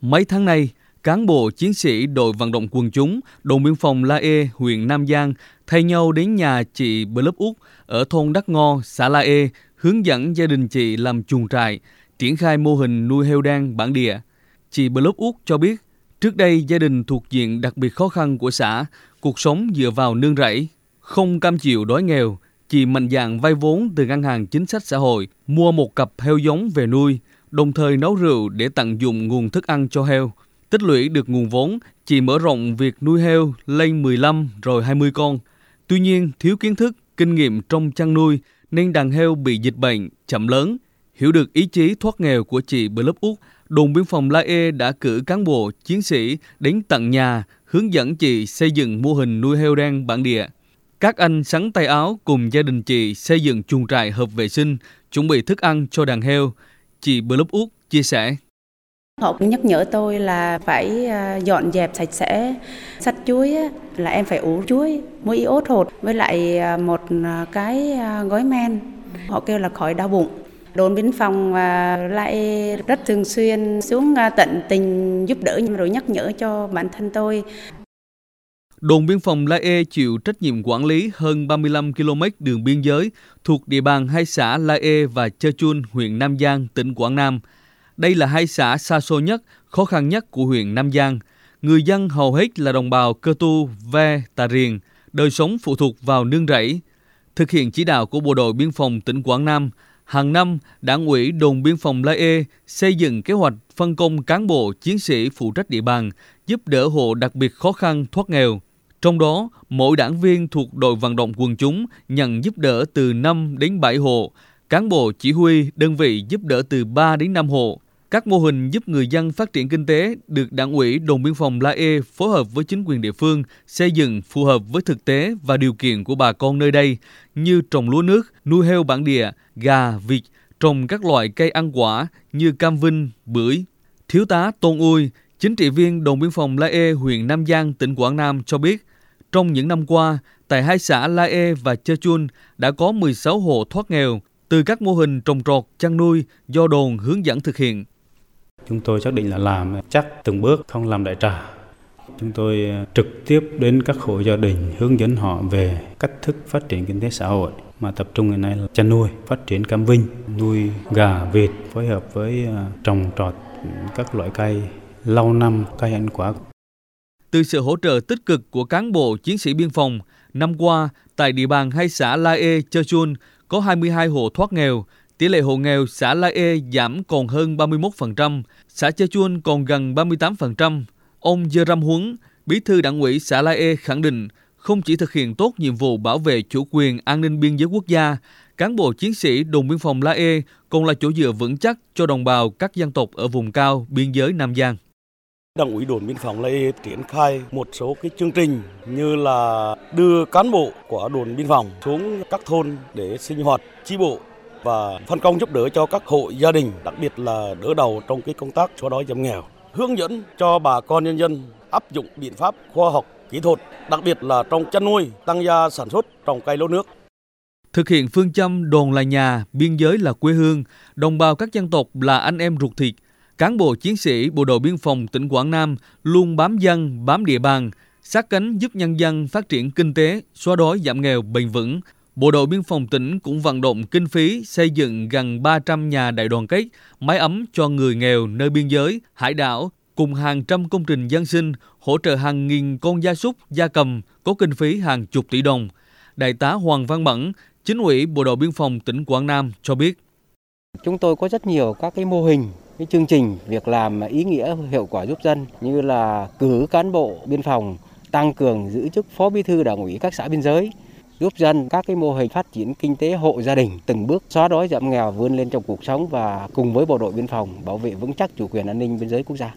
Mấy tháng nay, cán bộ chiến sĩ đội vận động quần chúng, đồn biên phòng La E, huyện Nam Giang thay nhau đến nhà chị Bờ Lớp Úc ở thôn Đắc Ngo, xã La E, hướng dẫn gia đình chị làm chuồng trại, triển khai mô hình nuôi heo đan bản địa. Chị Bờ Lớp Úc cho biết, trước đây gia đình thuộc diện đặc biệt khó khăn của xã, cuộc sống dựa vào nương rẫy, không cam chịu đói nghèo, chị mạnh dạn vay vốn từ ngân hàng chính sách xã hội, mua một cặp heo giống về nuôi, đồng thời nấu rượu để tận dụng nguồn thức ăn cho heo. Tích lũy được nguồn vốn, chị mở rộng việc nuôi heo lên 15 rồi 20 con. Tuy nhiên, thiếu kiến thức, kinh nghiệm trong chăn nuôi nên đàn heo bị dịch bệnh, chậm lớn. Hiểu được ý chí thoát nghèo của chị Bờ Lớp Úc, đồn biên phòng La E đã cử cán bộ, chiến sĩ đến tận nhà hướng dẫn chị xây dựng mô hình nuôi heo đen bản địa. Các anh sắn tay áo cùng gia đình chị xây dựng chuồng trại hợp vệ sinh, chuẩn bị thức ăn cho đàn heo. Chị Blub Út chia sẻ. Họ cũng nhắc nhở tôi là phải à, dọn dẹp sạch sẽ. Sắt chuối là em phải uống chuối, muối iốt hột với lại à, một à, cái gói men. Họ kêu là khỏi đau bụng. Đồn biên phòng lại rất thường xuyên xuống tận tình giúp đỡ rồi nhắc nhở cho bản thân tôi. Đồn biên phòng La E chịu trách nhiệm quản lý hơn 35 km đường biên giới thuộc địa bàn hai xã La E và Chơ Chun, huyện Nam Giang, tỉnh Quảng Nam. Đây là hai xã xa xôi nhất, khó khăn nhất của huyện Nam Giang. Người dân hầu hết là đồng bào Cơ Tu, Ve, Tà Riền, đời sống phụ thuộc vào nương rẫy. Thực hiện chỉ đạo của Bộ đội Biên phòng tỉnh Quảng Nam, hàng năm Đảng ủy đồn biên phòng La E xây dựng kế hoạch phân công cán bộ chiến sĩ phụ trách địa bàn, giúp đỡ hộ đặc biệt khó khăn thoát nghèo. Trong đó, mỗi đảng viên thuộc đội vận động quần chúng nhận giúp đỡ từ 5 đến 7 hộ, cán bộ chỉ huy đơn vị giúp đỡ từ 3 đến 5 hộ. Các mô hình giúp người dân phát triển kinh tế được đảng ủy đồn biên phòng La E phối hợp với chính quyền địa phương xây dựng phù hợp với thực tế và điều kiện của bà con nơi đây như trồng lúa nước, nuôi heo bản địa, gà, vịt, trồng các loại cây ăn quả như cam vinh, bưởi. Thiếu tá Tôn Ui, chính trị viên đồn biên phòng La E huyện Nam Giang, tỉnh Quảng Nam cho biết, trong những năm qua, tại hai xã La E và Chơ Chun đã có 16 hộ thoát nghèo từ các mô hình trồng trọt, chăn nuôi do đồn hướng dẫn thực hiện. Chúng tôi xác định là làm chắc từng bước không làm đại trà. Chúng tôi ờ, trực tiếp đến các hộ gia đình hướng dẫn họ về cách thức phát triển kinh tế xã hội mà tập trung ngày nay là chăn nuôi, phát triển cam vinh, nuôi gà, vịt phối hợp với ờ, trồng trọt các loại cây lâu năm, cây ăn quả. Từ sự hỗ trợ tích cực của cán bộ chiến sĩ biên phòng, năm qua tại địa bàn hai xã La E, Chơ Chun có 22 hộ thoát nghèo, Tỷ lệ hộ nghèo xã La E giảm còn hơn 31%, xã Chơ Chun còn gần 38%. Ông Dơ Ram Huấn, bí thư đảng ủy xã La E khẳng định không chỉ thực hiện tốt nhiệm vụ bảo vệ chủ quyền an ninh biên giới quốc gia, cán bộ chiến sĩ đồn biên phòng La E còn là chỗ dựa vững chắc cho đồng bào các dân tộc ở vùng cao biên giới Nam Giang. Đảng ủy đồn biên phòng La triển khai một số cái chương trình như là đưa cán bộ của đồn biên phòng xuống các thôn để sinh hoạt chi bộ và phân công giúp đỡ cho các hộ gia đình, đặc biệt là đỡ đầu trong cái công tác xóa đói giảm nghèo. Hướng dẫn cho bà con nhân dân áp dụng biện pháp khoa học, kỹ thuật, đặc biệt là trong chăn nuôi, tăng gia sản xuất trồng cây lúa nước. Thực hiện phương châm đồn là nhà, biên giới là quê hương, đồng bào các dân tộc là anh em ruột thịt, cán bộ chiến sĩ bộ đội biên phòng tỉnh Quảng Nam luôn bám dân, bám địa bàn, sát cánh giúp nhân dân phát triển kinh tế, xóa đói giảm nghèo bền vững, Bộ đội biên phòng tỉnh cũng vận động kinh phí xây dựng gần 300 nhà đại đoàn kết, máy ấm cho người nghèo nơi biên giới, hải đảo, cùng hàng trăm công trình dân sinh, hỗ trợ hàng nghìn con gia súc, gia cầm có kinh phí hàng chục tỷ đồng. Đại tá Hoàng Văn Mẫn, chính ủy Bộ đội biên phòng tỉnh Quảng Nam cho biết. Chúng tôi có rất nhiều các cái mô hình, cái chương trình việc làm ý nghĩa, hiệu quả giúp dân như là cử cán bộ biên phòng, tăng cường giữ chức phó bí thư đảng ủy các xã biên giới, giúp dân các cái mô hình phát triển kinh tế hộ gia đình từng bước xóa đói giảm nghèo vươn lên trong cuộc sống và cùng với bộ đội biên phòng bảo vệ vững chắc chủ quyền an ninh biên giới quốc gia.